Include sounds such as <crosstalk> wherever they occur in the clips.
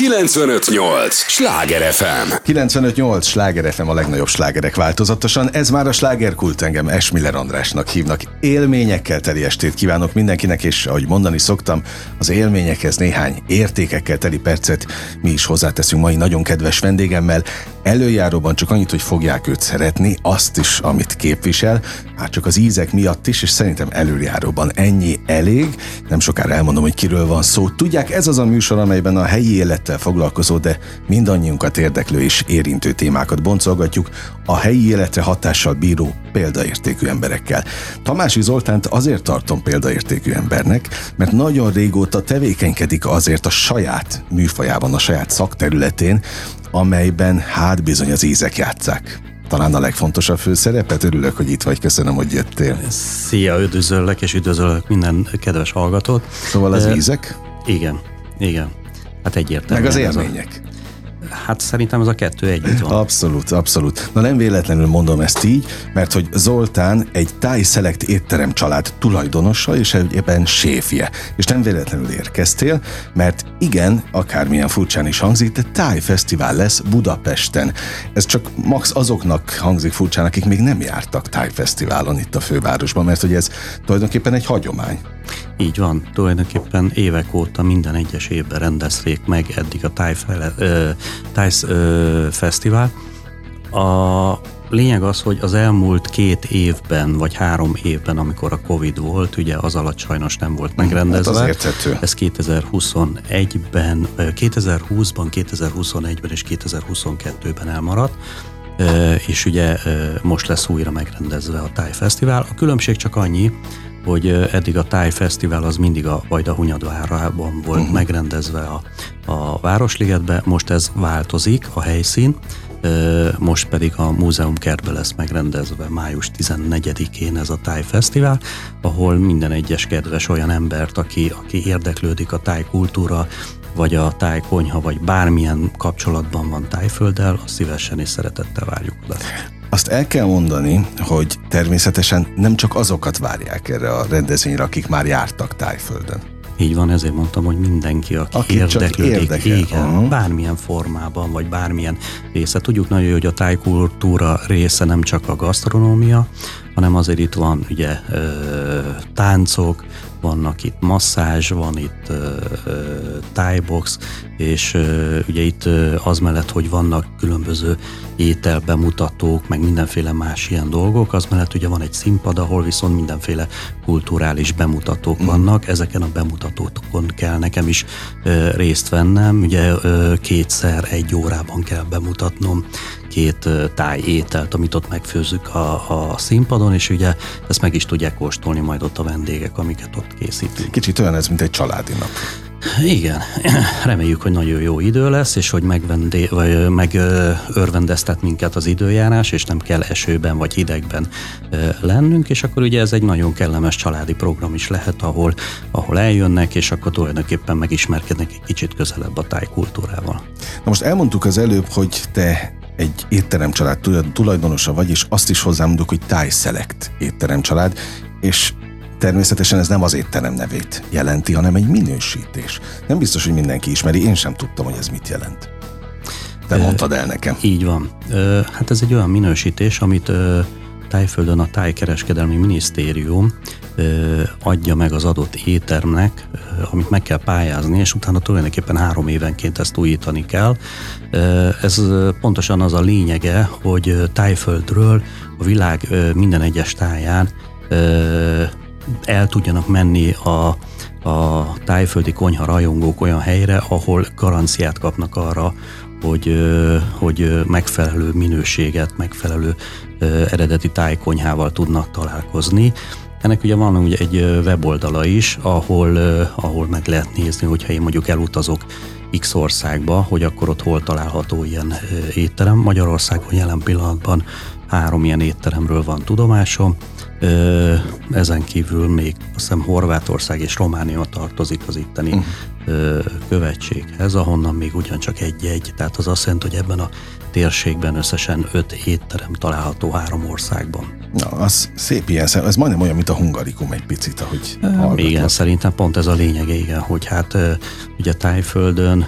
958! Sláger FM! 958! Sláger FM a legnagyobb slágerek változatosan. Ez már a slágerkult engem Esmiller Andrásnak hívnak. Élményekkel teli estét kívánok mindenkinek, és ahogy mondani szoktam, az élményekhez néhány értékekkel teli percet mi is hozzáteszünk mai nagyon kedves vendégemmel. Előjáróban csak annyit, hogy fogják őt szeretni, azt is, amit képvisel, már csak az ízek miatt is, és szerintem előjáróban ennyi elég. Nem sokára elmondom, hogy kiről van szó. Tudják, ez az a műsor, amelyben a helyi élettel foglalkozó, de mindannyiunkat érdeklő és érintő témákat boncolgatjuk a helyi életre hatással bíró példaértékű emberekkel. Tamási Zoltánt azért tartom példaértékű embernek, mert nagyon régóta tevékenykedik azért a saját műfajában, a saját szakterületén, amelyben hát bizony az ízek játszák talán a legfontosabb főszerepet. Örülök, hogy itt vagy, köszönöm, hogy jöttél. Szia, üdvözöllek, és üdvözöllek minden kedves hallgatót. Szóval az ízek? Igen, igen. Hát egyértelmű. Meg az élmények. Hát szerintem ez a kettő együtt van. Abszolút, abszolút. Na nem véletlenül mondom ezt így, mert hogy Zoltán egy Thai Select étterem család tulajdonosa és egyébként séfje. És nem véletlenül érkeztél, mert igen, akármilyen furcsán is hangzik, de Thai Fesztivál lesz Budapesten. Ez csak max azoknak hangzik furcsán, akik még nem jártak Thai Fesztiválon itt a fővárosban, mert hogy ez tulajdonképpen egy hagyomány. Így van, tulajdonképpen évek óta minden egyes évben rendezték meg eddig a Thai, fele, ö, Thai ö, Fesztivál. A lényeg az, hogy az elmúlt két évben, vagy három évben, amikor a Covid volt, ugye az alatt sajnos nem volt mhm, megrendezve. Hát az érthető. Ez 2021-ben, 2020-ban, 2021-ben és 2022-ben elmaradt és ugye most lesz újra megrendezve a Thai Fesztivál. A különbség csak annyi, hogy eddig a Thai Fesztivál az mindig a Vajda Hunyadvárában volt uh-huh. megrendezve a, a Városligetbe, most ez változik, a helyszín, most pedig a múzeum kertbe lesz megrendezve május 14-én ez a Thai Fesztivál, ahol minden egyes kedves olyan embert, aki, aki érdeklődik a táj kultúra, vagy a táj konyha, vagy bármilyen kapcsolatban van tájfölddel, azt szívesen és szeretettel várjuk oda. Azt el kell mondani, hogy természetesen nem csak azokat várják erre a rendezvényre, akik már jártak Tájföldön. Így van, ezért mondtam, hogy mindenki, aki, aki érdeklődik, érdekel. igen, uh-huh. bármilyen formában, vagy bármilyen része. Tudjuk nagyon jó, hogy a tájkultúra része nem csak a gasztronómia, hanem azért itt van ugye táncok, vannak itt masszázs, van itt tájbox, és ugye itt az mellett, hogy vannak különböző ételbemutatók, meg mindenféle más ilyen dolgok, az mellett ugye van egy színpad, ahol viszont mindenféle kulturális bemutatók mm. vannak, ezeken a bemutatókon kell nekem is részt vennem, ugye kétszer egy órában kell bemutatnom két táj ételt, amit ott megfőzzük a, a színpadon, és ugye ezt meg is tudják kóstolni majd ott a vendégek, amiket ott készítünk. Kicsit olyan ez, mint egy családi nap. Igen, <clears throat> reméljük, hogy nagyon jó idő lesz, és hogy megvendé, vagy megörvendeztet minket az időjárás, és nem kell esőben vagy hidegben lennünk, és akkor ugye ez egy nagyon kellemes családi program is lehet, ahol, ahol eljönnek, és akkor tulajdonképpen megismerkednek egy kicsit közelebb a tájkultúrával. Na most elmondtuk az előbb, hogy te egy étteremcsalád tulajdonosa vagy, és azt is hozzámondok, hogy Thai Select étteremcsalád, és Természetesen ez nem az étterem nevét jelenti, hanem egy minősítés. Nem biztos, hogy mindenki ismeri, én sem tudtam, hogy ez mit jelent. Te mondtad el nekem. Így van. Hát ez egy olyan minősítés, amit Tájföldön a Tájkereskedelmi Minisztérium adja meg az adott éttermnek, amit meg kell pályázni, és utána tulajdonképpen három évenként ezt újítani kell. Ez pontosan az a lényege, hogy Tájföldről a világ minden egyes táján el tudjanak menni a, a tájföldi konyha rajongók olyan helyre, ahol garanciát kapnak arra, hogy, hogy megfelelő minőséget, megfelelő eredeti tájkonyhával tudnak találkozni. Ennek ugye van ugye egy weboldala is, ahol, ahol meg lehet nézni, hogyha én mondjuk elutazok X országba, hogy akkor ott hol található ilyen étterem. Magyarországon jelen pillanatban három ilyen étteremről van tudomásom, ezen kívül még azt hiszem Horvátország és Románia tartozik az itteni uh-huh. követséghez, ahonnan még ugyancsak egy-egy, tehát az azt jelenti, hogy ebben a térségben összesen öt étterem található három országban. Na, az szép ilyen szem, ez majdnem olyan, mint a hungarikum egy picit, ahogy hallgatom. Igen, szerintem pont ez a lényege, igen, hogy hát ugye Tájföldön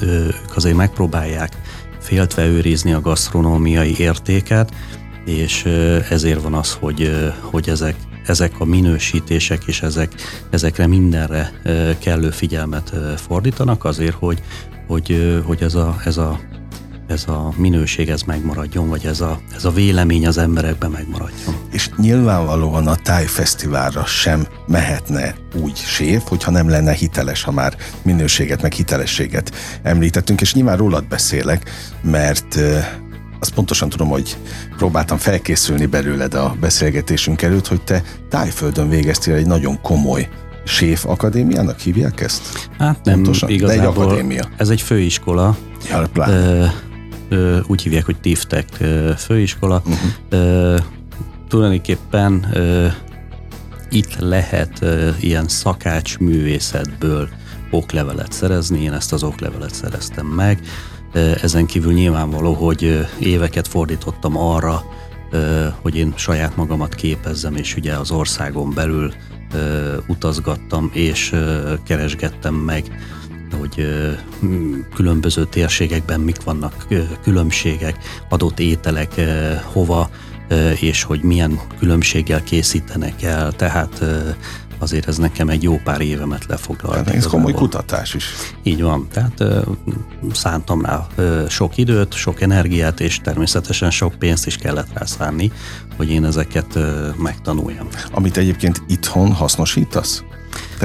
ők azért megpróbálják féltve őrizni a gasztronómiai értéket, és ezért van az, hogy, hogy ezek, ezek a minősítések és ezek, ezekre mindenre kellő figyelmet fordítanak azért, hogy, hogy, hogy ez, a, ez, a, ez a minőség ez megmaradjon, vagy ez a, ez a vélemény az emberekben megmaradjon. És nyilvánvalóan a Táj Fesztiválra sem mehetne úgy séf, hogyha nem lenne hiteles, ha már minőséget, meg hitelességet említettünk, és nyilván rólad beszélek, mert azt pontosan tudom, hogy próbáltam felkészülni belőled a beszélgetésünk előtt, hogy te tájföldön végeztél egy nagyon komoly séf akadémiának hívják ezt? Hát nem, Pontosan? igazából. De egy akadémia. Ez egy főiskola. Ja, ö, úgy hívják, hogy TIFTEK főiskola. Uh-huh. Tulajdonképpen itt lehet ilyen szakács művészetből oklevelet szerezni, én ezt az oklevelet szereztem meg. Ezen kívül nyilvánvaló, hogy éveket fordítottam arra, hogy én saját magamat képezzem, és ugye az országon belül utazgattam, és keresgettem meg, hogy különböző térségekben mik vannak különbségek, adott ételek hova, és hogy milyen különbséggel készítenek el. Tehát azért ez nekem egy jó pár évemet lefoglalt. Tehát ez komoly kutatás is. Így van, tehát ö, szántam rá ö, sok időt, sok energiát, és természetesen sok pénzt is kellett rá szánni, hogy én ezeket ö, megtanuljam. Amit egyébként itthon hasznosítasz?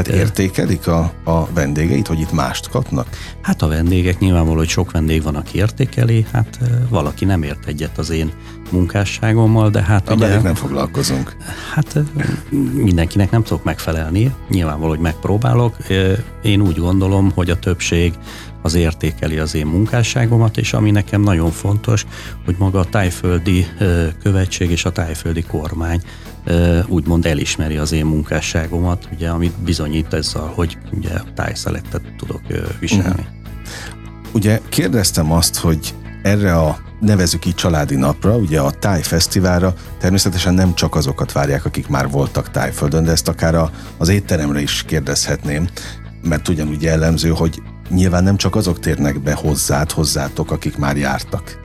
Tehát értékelik a, a vendégeit, hogy itt mást kapnak? Hát a vendégek nyilvánvaló, hogy sok vendég van, aki értékeli, hát valaki nem ért egyet az én munkásságommal, de hát... Ugye, ugye, nem foglalkozunk. Hát mindenkinek nem tudok megfelelni, nyilvánvaló, hogy megpróbálok. Én úgy gondolom, hogy a többség az értékeli az én munkásságomat, és ami nekem nagyon fontos, hogy maga a tájföldi követség és a tájföldi kormány úgymond elismeri az én munkásságomat, ugye, amit bizonyít ezzel, hogy ugye tájszelektet tudok viselni. Uh-huh. Ugye kérdeztem azt, hogy erre a nevezük így családi napra, ugye a Táj Fesztiválra természetesen nem csak azokat várják, akik már voltak Tájföldön, de ezt akár a, az étteremre is kérdezhetném, mert ugyanúgy jellemző, hogy nyilván nem csak azok térnek be hozzád, hozzátok, akik már jártak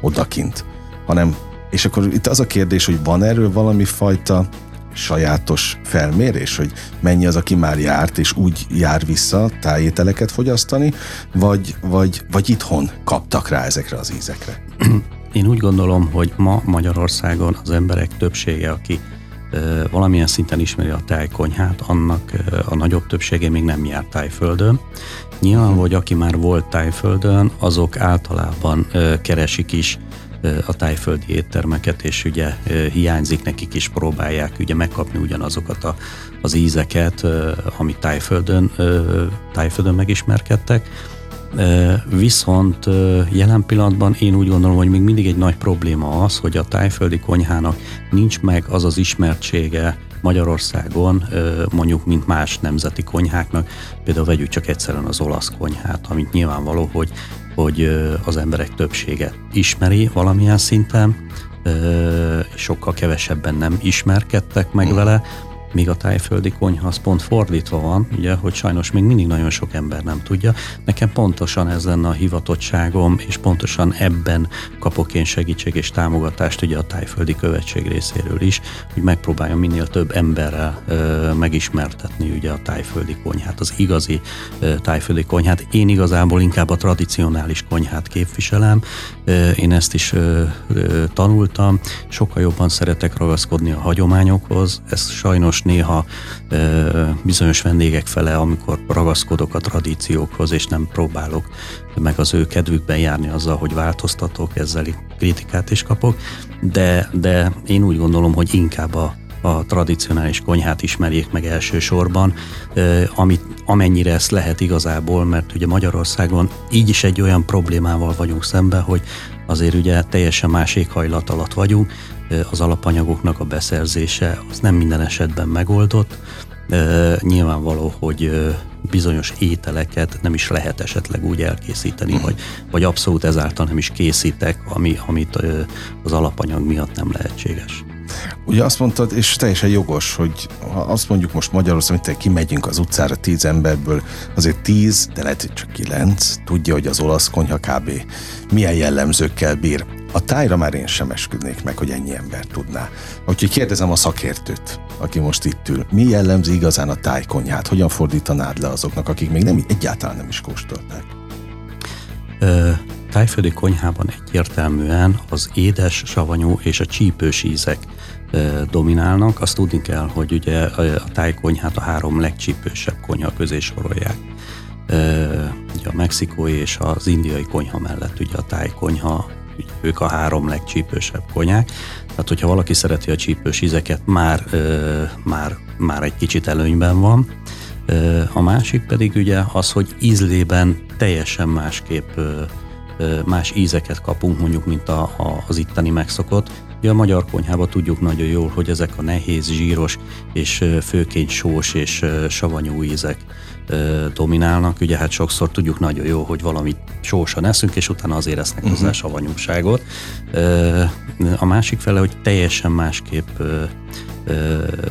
odakint, hanem, és akkor itt az a kérdés, hogy van erről valami fajta sajátos felmérés, hogy mennyi az, aki már járt, és úgy jár vissza tájételeket fogyasztani, vagy, vagy, vagy itthon kaptak rá ezekre az ízekre? <clears throat> Én úgy gondolom, hogy ma Magyarországon az emberek többsége, aki valamilyen szinten ismeri a tájkonyhát, annak a nagyobb többsége még nem járt tájföldön. Nyilván, hogy aki már volt tájföldön, azok általában keresik is a tájföldi éttermeket, és ugye hiányzik nekik is, próbálják ugye megkapni ugyanazokat a, az ízeket, amit tájföldön, tájföldön megismerkedtek. Viszont jelen pillanatban én úgy gondolom, hogy még mindig egy nagy probléma az, hogy a tájföldi konyhának nincs meg az az ismertsége Magyarországon, mondjuk, mint más nemzeti konyháknak. Például vegyük csak egyszerűen az olasz konyhát, amit nyilvánvaló, hogy hogy az emberek többsége ismeri valamilyen szinten, sokkal kevesebben nem ismerkedtek meg mm. vele, míg a tájföldi konyha az pont fordítva van, ugye, hogy sajnos még mindig nagyon sok ember nem tudja. Nekem pontosan ez lenne a hivatottságom, és pontosan ebben kapok én segítség és támogatást ugye a tájföldi követség részéről is, hogy megpróbáljam minél több emberrel ö, megismertetni ugye a tájföldi konyhát, az igazi ö, tájföldi konyhát. Én igazából inkább a tradicionális konyhát képviselem, ö, én ezt is ö, ö, tanultam, sokkal jobban szeretek ragaszkodni a hagyományokhoz, ez sajnos néha bizonyos vendégek fele, amikor ragaszkodok a tradíciókhoz, és nem próbálok meg az ő kedvükben járni azzal, hogy változtatok, ezzel kritikát is kapok, de, de én úgy gondolom, hogy inkább a, a tradicionális konyhát ismerjék meg elsősorban, amit, amennyire ezt lehet igazából, mert ugye Magyarországon így is egy olyan problémával vagyunk szemben, hogy azért ugye teljesen más éghajlat alatt vagyunk, az alapanyagoknak a beszerzése az nem minden esetben megoldott. Nyilvánvaló, hogy bizonyos ételeket nem is lehet esetleg úgy elkészíteni, vagy, vagy abszolút ezáltal nem is készítek, ami, amit az alapanyag miatt nem lehetséges. Ugye azt mondtad, és teljesen jogos, hogy ha azt mondjuk most Magyarországon, hogy kimegyünk az utcára tíz emberből, azért tíz, de lehet, hogy csak kilenc, tudja, hogy az olasz konyha kb. milyen jellemzőkkel bír. A tájra már én sem esküdnék meg, hogy ennyi ember tudná. Úgyhogy kérdezem a szakértőt, aki most itt ül. Mi jellemzi igazán a tájkonyhát? Hogyan fordítanád le azoknak, akik még nem, egyáltalán nem is kóstolták? Ö, tájföldi konyhában egyértelműen az édes, savanyú és a csípős ízek dominálnak. Azt tudni kell, hogy ugye a tájkonyhát a három legcsípősebb konyha közé sorolják. Ugye a mexikói és az indiai konyha mellett ugye a tájkonyha, ők a három legcsípősebb konyák. Tehát, hogyha valaki szereti a csípős ízeket, már, már, már egy kicsit előnyben van. A másik pedig ugye az, hogy ízlében teljesen másképp más ízeket kapunk mondjuk, mint a, a, az itteni megszokott. Ugye a magyar konyhában tudjuk nagyon jól, hogy ezek a nehéz, zsíros és főként sós és savanyú ízek dominálnak. Ugye hát sokszor tudjuk nagyon jó, hogy valamit sósan eszünk, és utána azért esznek hozzá uh-huh. savanyúságot. A másik fele, hogy teljesen másképp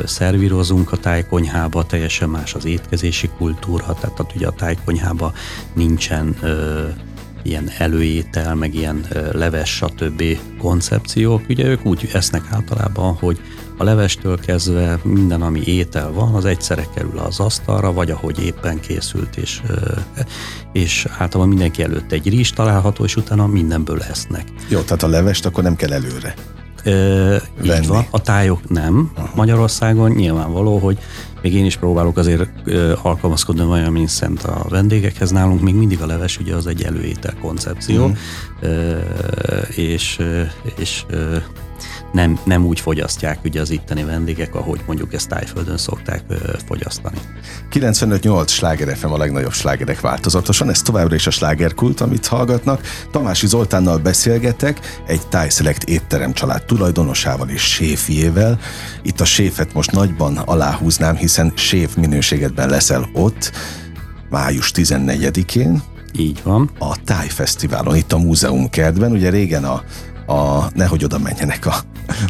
szervírozunk a tájkonyhába, teljesen más az étkezési kultúra, tehát ugye a tájkonyhába nincsen ilyen előétel, meg ilyen leves, stb. koncepciók. Ugye ők úgy esznek általában, hogy a levestől kezdve minden, ami étel van, az egyszerre kerül az asztalra, vagy ahogy éppen készült, és, és általában mindenki előtt egy rizs található, és utána mindenből esznek. Jó, tehát a levest akkor nem kell előre. Ö, így van, a tájok nem. Aha. Magyarországon nyilvánvaló, hogy még én is próbálok azért alkalmazkodni olyan, mint szent a vendégekhez. Nálunk még mindig a leves ugye az egy előétel koncepció, mm. és, és nem, nem úgy fogyasztják ugye az itteni vendégek, ahogy mondjuk ezt tájföldön szokták fogyasztani. 95-8 sláger FM a legnagyobb slágerek változatosan, ez továbbra is a slágerkult, amit hallgatnak. Tamási Zoltánnal beszélgetek, egy Thai Select étterem család tulajdonosával és séfjével. Itt a séfet most nagyban aláhúznám, hiszen séf minőségedben leszel ott, május 14-én, így van. A Táj Fesztiválon, itt a múzeum kertben. Ugye régen a, a nehogy oda menjenek a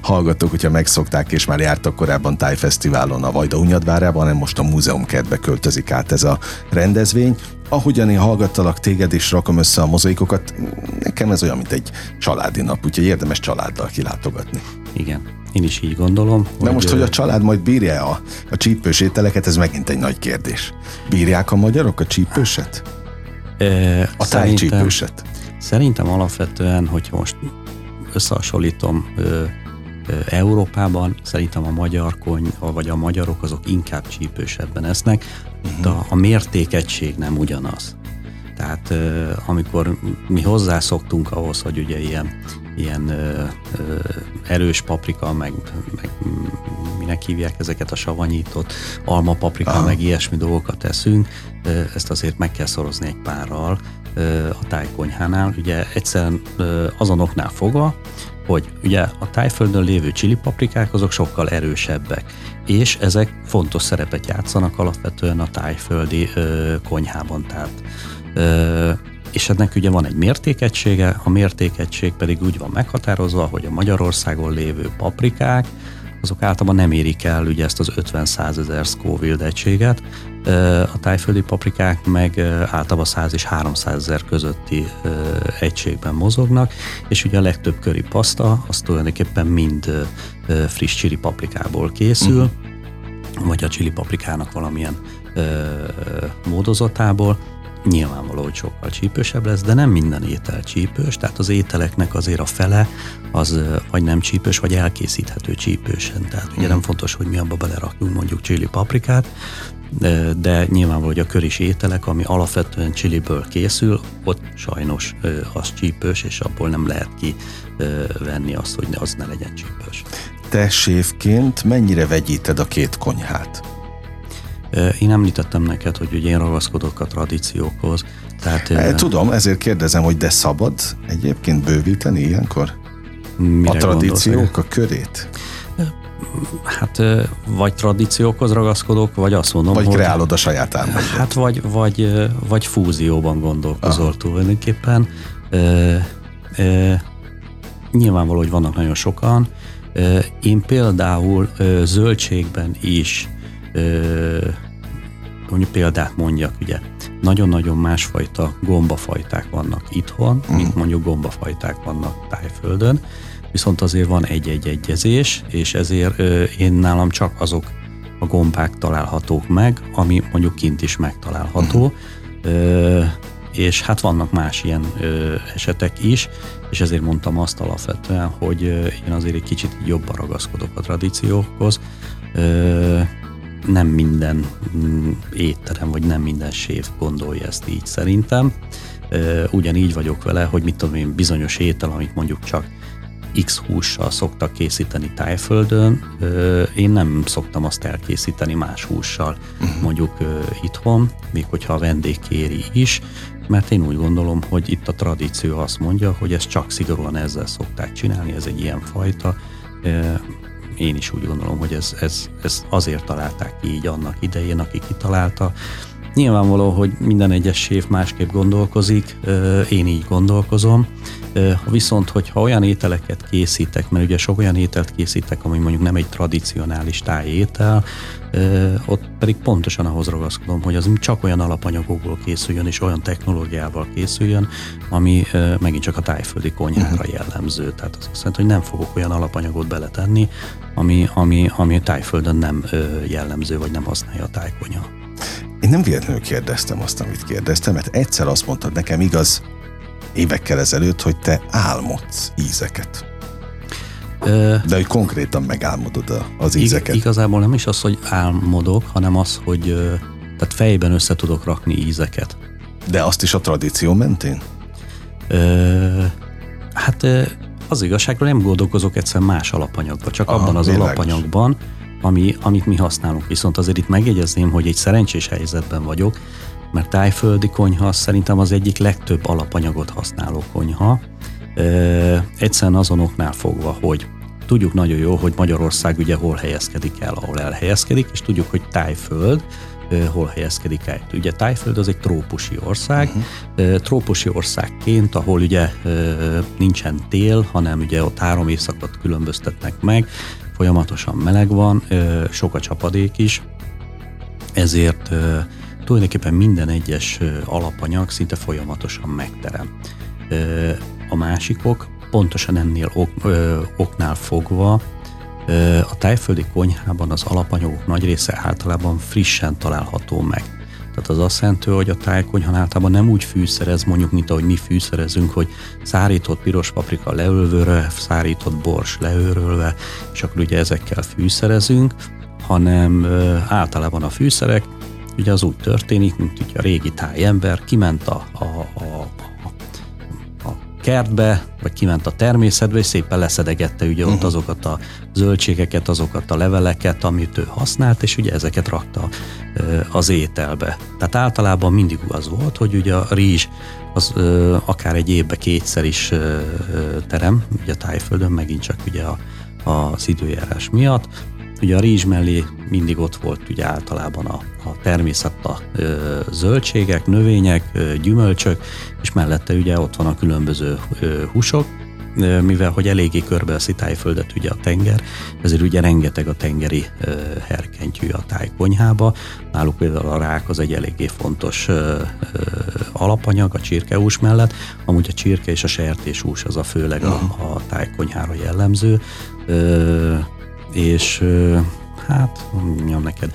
hallgatók, hogyha megszokták, és már jártak korábban tájfesztiválon a Vajda Unyadvárában, hanem most a múzeum kertbe költözik át ez a rendezvény. Ahogyan én hallgattalak téged, és rakom össze a mozaikokat, nekem ez olyan, mint egy családi nap, úgyhogy érdemes családdal kilátogatni. Igen, én is így gondolom. De most, hogy a család majd bírja a, a csípős ételeket, ez megint egy nagy kérdés. Bírják a magyarok a csípőset? E, a tájcsípőset? Szerintem alapvetően, hogy most összehasonlítom Európában, szerintem a magyar kony, vagy a magyarok azok inkább csípősebben esznek, uh-huh. de a, a mértékegység nem ugyanaz. Tehát amikor mi hozzászoktunk ahhoz, hogy ugye ilyen, ilyen ö, ö, erős paprika, meg, meg minek hívják ezeket a savanyított alma paprika, Aha. meg ilyesmi dolgokat teszünk, ö, ezt azért meg kell szorozni egy párral, a tájkonyhánál, ugye egyszerűen azonoknál fogva, hogy ugye a tájföldön lévő csili paprikák azok sokkal erősebbek, és ezek fontos szerepet játszanak alapvetően a tájföldi ö, konyhában. Tehát, ö, és ennek ugye van egy mértékegysége, a mértékegység pedig úgy van meghatározva, hogy a Magyarországon lévő paprikák, azok általában nem érik el ugye ezt az 50-100 ezer Scoville egységet, a tájföldi paprikák meg általában 100 és 300 ezer közötti egységben mozognak, és ugye a legtöbb köri paszta az tulajdonképpen mind friss csili paprikából készül, uh-huh. vagy a csili paprikának valamilyen módozatából, nyilvánvaló, hogy sokkal csípősebb lesz, de nem minden étel csípős, tehát az ételeknek azért a fele az vagy nem csípős, vagy elkészíthető csípősen. Tehát ugye nem fontos, hogy mi abba belerakjunk mondjuk csili paprikát, de, de nyilvánvaló, hogy a köris ételek, ami alapvetően csiliből készül, ott sajnos az csípős, és abból nem lehet ki venni azt, hogy az ne legyen csípős. Te séfként mennyire vegyíted a két konyhát? Én említettem neked, hogy ugye én ragaszkodok a tradíciókhoz. Tehát, e, Tudom, ezért kérdezem, hogy de szabad egyébként bővíteni ilyenkor? Mire a tradíciók gondolsz? a körét? Hát vagy tradíciókhoz ragaszkodok, vagy azt mondom, vagy hogy... kreálod a saját álmodat. Hát vagy, vagy, vagy fúzióban gondolkozol Aha. tulajdonképpen. E, e, nyilvánvaló, hogy vannak nagyon sokan, Én például zöldségben is mondjuk példát mondjak, ugye, nagyon-nagyon másfajta gombafajták vannak itthon, mm. mint mondjuk gombafajták vannak tájföldön, viszont azért van egy-egy egyezés, és ezért én nálam csak azok a gombák találhatók meg, ami mondjuk kint is megtalálható, mm. és hát vannak más ilyen esetek is, és ezért mondtam azt alapvetően, hogy én azért egy kicsit jobban ragaszkodok a tradíciókhoz, nem minden mm, étterem, vagy nem minden séf gondolja ezt így szerintem. Ugyanígy vagyok vele, hogy mit tudom én, bizonyos étel, amit mondjuk csak X hússal szoktak készíteni tájföldön, én nem szoktam azt elkészíteni más hússal, uh-huh. mondjuk itthon, még hogyha a vendég kéri is, mert én úgy gondolom, hogy itt a tradíció azt mondja, hogy ezt csak szigorúan ezzel szokták csinálni, ez egy ilyen fajta, én is úgy gondolom, hogy ez, ez, ez azért találták ki így annak idején, aki kitalálta. Nyilvánvaló, hogy minden egyes séf másképp gondolkozik, én így gondolkozom, viszont hogyha olyan ételeket készítek, mert ugye sok olyan ételt készítek, ami mondjuk nem egy tradicionális tájétel, ott pedig pontosan ahhoz ragaszkodom, hogy az csak olyan alapanyagokból készüljön és olyan technológiával készüljön, ami megint csak a tájföldi konyhára mhm. jellemző. Tehát az azt jelenti, hogy nem fogok olyan alapanyagot beletenni, ami, ami, ami tájföldön nem jellemző, vagy nem használja a tájkonyha. Én nem véletlenül kérdeztem azt, amit kérdeztem, mert egyszer azt mondtad nekem igaz évekkel ezelőtt, hogy te álmodsz ízeket. De hogy konkrétan megálmodod az ízeket. Igazából nem is az, hogy álmodok, hanem az, hogy tehát fejben össze tudok rakni ízeket. De azt is a tradíció mentén? Ö, hát az igazságról nem gondolkozok egyszer más alapanyagban, csak Aha, abban az világos. alapanyagban, ami, amit mi használunk. Viszont azért itt megjegyezném, hogy egy szerencsés helyzetben vagyok, mert tájföldi konyha szerintem az egyik legtöbb alapanyagot használó konyha. Egyszerűen azonoknál fogva, hogy tudjuk nagyon jó, hogy Magyarország ugye hol helyezkedik el, ahol elhelyezkedik, és tudjuk, hogy tájföld, hol helyezkedik el. Ugye Tájföld az egy trópusi ország, uh-huh. trópusi országként, ahol ugye nincsen tél, hanem ugye ott három éjszakot különböztetnek meg, folyamatosan meleg van, sok a csapadék is, ezért tulajdonképpen minden egyes alapanyag szinte folyamatosan megterem. A másikok pontosan ennél ok, oknál fogva a tájföldi konyhában az alapanyagok nagy része általában frissen található meg. Tehát az azt jelenti, hogy a tájkonyha általában nem úgy fűszerez, mondjuk, mint ahogy mi fűszerezünk, hogy szárított piros paprika leölvőre, szárított bors leőrölve, és akkor ugye ezekkel fűszerezünk, hanem általában a fűszerek ugye az úgy történik, mint ugye a régi tájember kiment a, a, a, kertbe, vagy kiment a természetbe, és szépen leszedegette ugye ott uh-huh. azokat a zöldségeket, azokat a leveleket, amit ő használt, és ugye ezeket rakta az ételbe. Tehát általában mindig az volt, hogy ugye a rizs az akár egy évbe kétszer is terem, ugye a tájföldön megint csak ugye a, az időjárás miatt, Ugye a rizs mellé mindig ott volt ugye általában a, a természet, a ö, zöldségek, növények, ö, gyümölcsök, és mellette ugye ott van a különböző ö, húsok, mivel hogy eléggé körbe a tájföldet ugye a tenger, ezért ugye rengeteg a tengeri ö, herkentyű a tájkonyhába. Náluk például a rák az egy eléggé fontos ö, ö, alapanyag a csirkehús mellett, amúgy a csirke és a sertéshús az a főleg a, a tájkonyhára jellemző. Ö, és hát mondjam neked,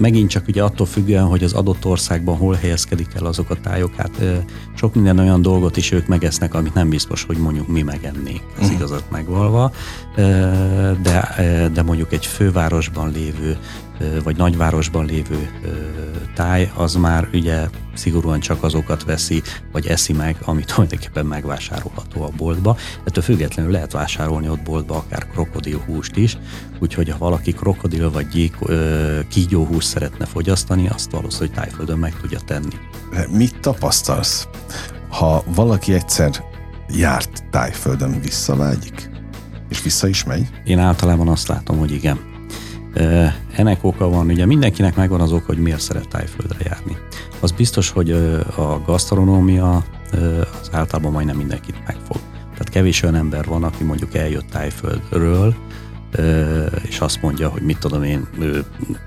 megint csak ugye attól függően, hogy az adott országban hol helyezkedik el azok a tájok, hát sok minden olyan dolgot is ők megesznek, amit nem biztos, hogy mondjuk mi megennénk, ez uh-huh. igazat megvalva, de, de mondjuk egy fővárosban lévő vagy nagyvárosban lévő táj, az már ugye szigorúan csak azokat veszi, vagy eszi meg, amit <laughs> tulajdonképpen megvásárolható a boltba. Ettől függetlenül lehet vásárolni ott boltba akár krokodilhúst is, úgyhogy ha valaki krokodil vagy gyík, kígyóhúst szeretne fogyasztani, azt valószínűleg tájföldön meg tudja tenni. Mit tapasztalsz, ha valaki egyszer járt tájföldön visszavágyik? És vissza is megy? Én általában azt látom, hogy igen. Ennek oka van, ugye mindenkinek megvan az oka, hogy miért szeret tájföldre járni. Az biztos, hogy a gasztronómia az általában majdnem mindenkit megfog. Tehát kevés olyan ember van, aki mondjuk eljött Tájföldről, és azt mondja, hogy mit tudom én, ő,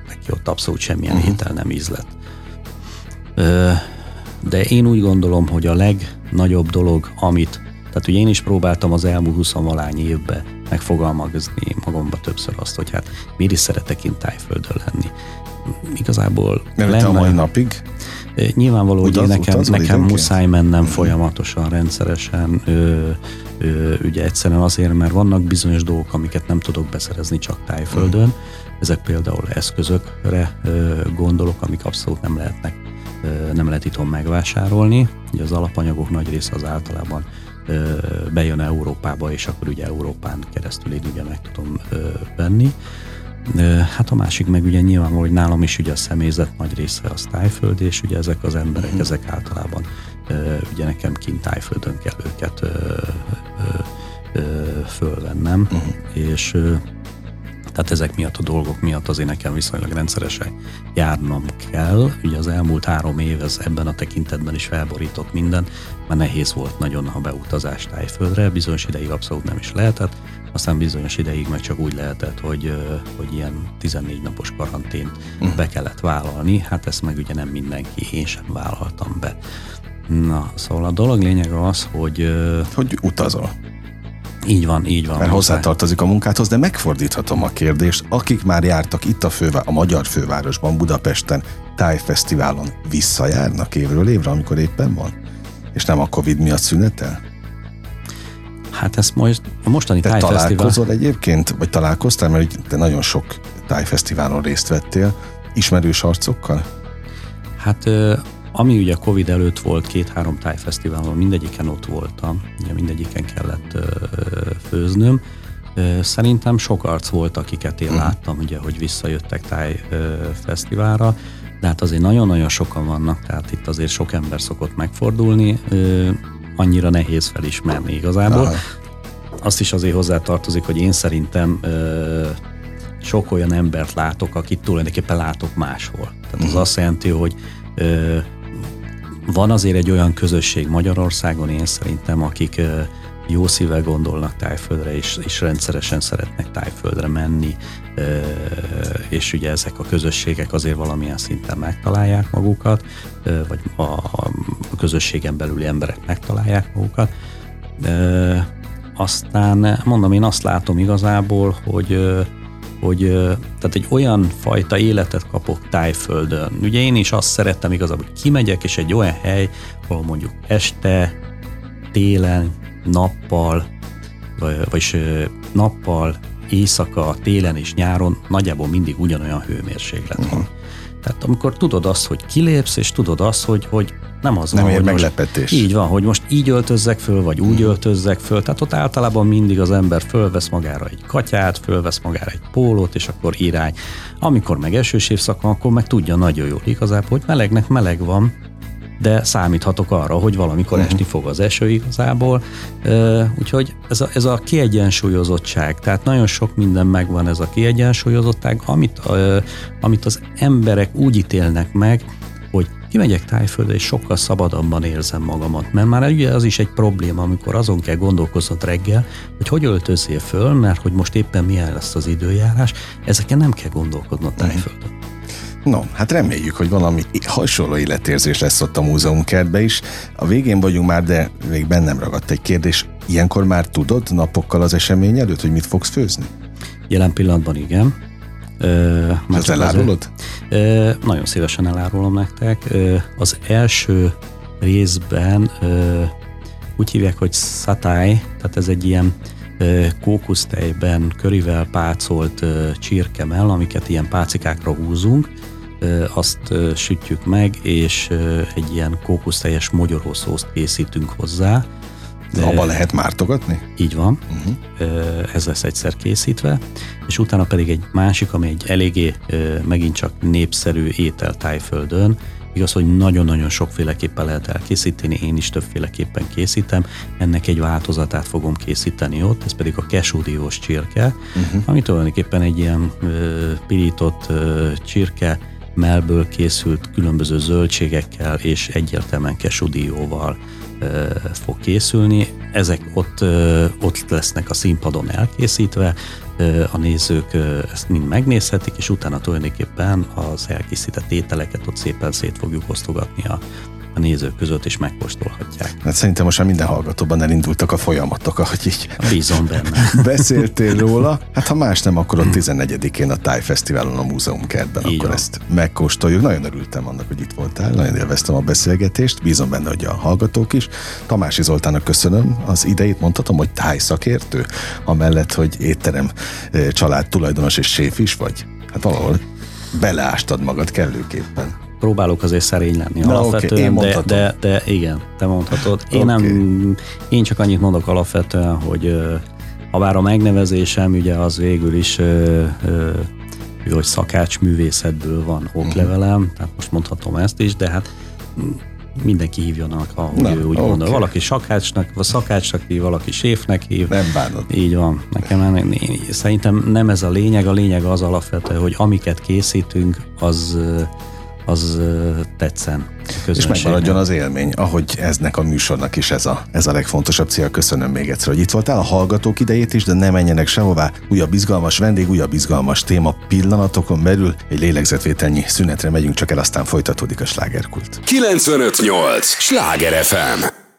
neki ott abszolút semmilyen uh-huh. étel nem ízlet. De én úgy gondolom, hogy a legnagyobb dolog, amit, tehát ugye én is próbáltam az elmúlt 20 valány évben megfogalmazni magamba többször azt, hogy hát miért is szeretek én tájföldön lenni. Igazából Nem lenne, a mai napig? Nyilvánvaló, hogy nekem, nekem időnként? muszáj mennem folyamatosan, rendszeresen, ö, ö, ugye egyszerűen azért, mert vannak bizonyos dolgok, amiket nem tudok beszerezni csak tájföldön. Uh-huh. Ezek például eszközökre ö, gondolok, amik abszolút nem lehetnek, ö, nem lehet itthon megvásárolni. Ugye az alapanyagok nagy része az általában bejön Európába, és akkor ugye Európán keresztül én ugye meg tudom venni. Hát a másik meg ugye nyilván, hogy nálam is ugye a személyzet nagy része a tájföld, és ugye ezek az emberek, uh-huh. ezek általában ugye nekem kint tájföldön kell őket fölvennem, uh-huh. és tehát ezek miatt a dolgok miatt azért nekem viszonylag rendszeresen járnom kell. Ugye az elmúlt három év ez ebben a tekintetben is felborított minden, mert nehéz volt nagyon a beutazás tájföldre, bizonyos ideig abszolút nem is lehetett, aztán bizonyos ideig meg csak úgy lehetett, hogy, hogy ilyen 14 napos karantént uh-huh. be kellett vállalni, hát ezt meg ugye nem mindenki, én sem vállaltam be. Na, szóval a dolog lényege az, hogy... Hogy utazol. Így van, így van. Mert hozzátartozik a munkáthoz, de megfordíthatom a kérdést, akik már jártak itt a, fővá, a magyar fővárosban, Budapesten, tájfesztiválon, visszajárnak évről évre, amikor éppen van? És nem a Covid miatt szünetel? Hát ezt most, a mostani te tájfesztivál... találkozol egyébként, vagy találkoztál, mert te nagyon sok tájfesztiválon részt vettél, ismerős arcokkal? Hát ami ugye Covid előtt volt két-három tájfesztiválon, mindegyiken ott voltam, ugye mindegyiken kellett főznöm. Szerintem sok arc volt, akiket én uh-huh. láttam, ugye, hogy visszajöttek tájfesztiválra, de hát azért nagyon-nagyon sokan vannak, tehát itt azért sok ember szokott megfordulni annyira nehéz felismerni igazából. Aha. Azt is azért hozzá tartozik, hogy én szerintem ö, sok olyan embert látok, akit tulajdonképpen látok máshol. Tehát uh-huh. az mhm. azt jelenti, hogy ö, van azért egy olyan közösség Magyarországon, én szerintem, akik jó szívvel gondolnak tájföldre, és, és rendszeresen szeretnek tájföldre menni, és ugye ezek a közösségek azért valamilyen szinten megtalálják magukat, vagy a, a közösségen belüli emberek megtalálják magukat. Aztán mondom, én azt látom igazából, hogy hogy tehát egy olyan fajta életet kapok tájföldön. Ugye én is azt szerettem igazából, hogy kimegyek, és egy olyan hely, ahol mondjuk este, télen, nappal, vagyis nappal, éjszaka, télen és nyáron nagyjából mindig ugyanolyan hőmérséklet van. Uh-huh. Tehát amikor tudod azt, hogy kilépsz, és tudod azt, hogy, hogy nem az nem van, ér meglepetés. Így van, hogy most így öltözzek föl, vagy úgy uh-huh. öltözzek föl. Tehát ott általában mindig az ember fölvesz magára egy katyát, fölvesz magára egy pólót, és akkor irány. Amikor meg esős évszak van, akkor meg tudja nagyon jól igazából, hogy melegnek meleg van, de számíthatok arra, hogy valamikor uh-huh. esni fog az eső igazából. Úgyhogy ez a, ez a kiegyensúlyozottság, tehát nagyon sok minden megvan ez a kiegyensúlyozottság, amit, amit az emberek úgy ítélnek meg, hogy kimegyek tájföldre, és sokkal szabadabban érzem magamat. Mert már ugye az is egy probléma, amikor azon kell gondolkoznod reggel, hogy hogy öltözzél föl, mert hogy most éppen milyen lesz az időjárás, ezeken nem kell gondolkodnod mhm. tájföldön. No, hát reméljük, hogy valami hasonló életérzés lesz ott a múzeumkertbe is. A végén vagyunk már, de még bennem ragadt egy kérdés. Ilyenkor már tudod napokkal az esemény előtt, hogy mit fogsz főzni? Jelen pillanatban igen. Ö, az elárulod? Ö, nagyon szívesen elárulom nektek. Ö, az első részben ö, úgy hívják, hogy satai, tehát ez egy ilyen kókusztejben körivel pácolt csirkemell, amiket ilyen pácikákra húzunk, azt sütjük meg, és egy ilyen kókuszteljes mogyorószószt készítünk hozzá. De abban lehet mártogatni? Így van, uh-huh. ez lesz egyszer készítve, és utána pedig egy másik, ami egy eléggé megint csak népszerű étel tájföldön, Igaz, hogy nagyon-nagyon sokféleképpen lehet elkészíteni, én is többféleképpen készítem. Ennek egy változatát fogom készíteni ott, ez pedig a kesúdiós csirke, uh-huh. ami tulajdonképpen egy ilyen ö, pirított ö, csirke, melből készült különböző zöldségekkel és egyértelműen kesudíjóval fog készülni. ezek ott, ott lesznek a színpadon elkészítve, a nézők ezt mind megnézhetik, és utána tulajdonképpen az elkészített ételeket ott szépen szét fogjuk osztogatni a, a nézők között is megkóstolhatják. Hát szerintem most már minden hallgatóban elindultak a folyamatok, ahogy így Bízom benne. <laughs> beszéltél róla. Hát ha más nem, akkor ott 14-én a Táj Fesztiválon a Múzeum kertben, Így akkor van. ezt megkóstoljuk. Nagyon örültem annak, hogy itt voltál, nagyon élveztem a beszélgetést, bízom benne, hogy a hallgatók is. Tamási Zoltának köszönöm az idejét, mondhatom, hogy táj szakértő, amellett, hogy étterem család tulajdonos és séf is vagy. Hát valahol beleástad magad kellőképpen. Próbálok azért szerény lenni Na, alapvetően, én de, de, de igen, te mondhatod. Én, Oké. nem, én csak annyit mondok alapvetően, hogy ha bár a megnevezésem ugye az végül is ö, ö, hogy szakács művészetből van oklevelem, tehát most mondhatom ezt is, de hát mindenki hívjanak, ahogy Na, ő úgy oké. gondol. Valaki sakácsnak, vagy szakácsnak hív, valaki séfnek hív. Nem bánod. Így van. Nekem nem, én, szerintem nem ez a lényeg, a lényeg az alapvető, hogy amiket készítünk, az, az tetszen És megmaradjon az élmény, ahogy eznek a műsornak is ez a, ez a legfontosabb cél. Köszönöm még egyszer, hogy itt voltál a hallgatók idejét is, de ne menjenek sehová. Újabb izgalmas vendég, újabb izgalmas téma pillanatokon belül. Egy lélegzetvételnyi szünetre megyünk csak el, aztán folytatódik a slágerkult. 958! Sláger FM!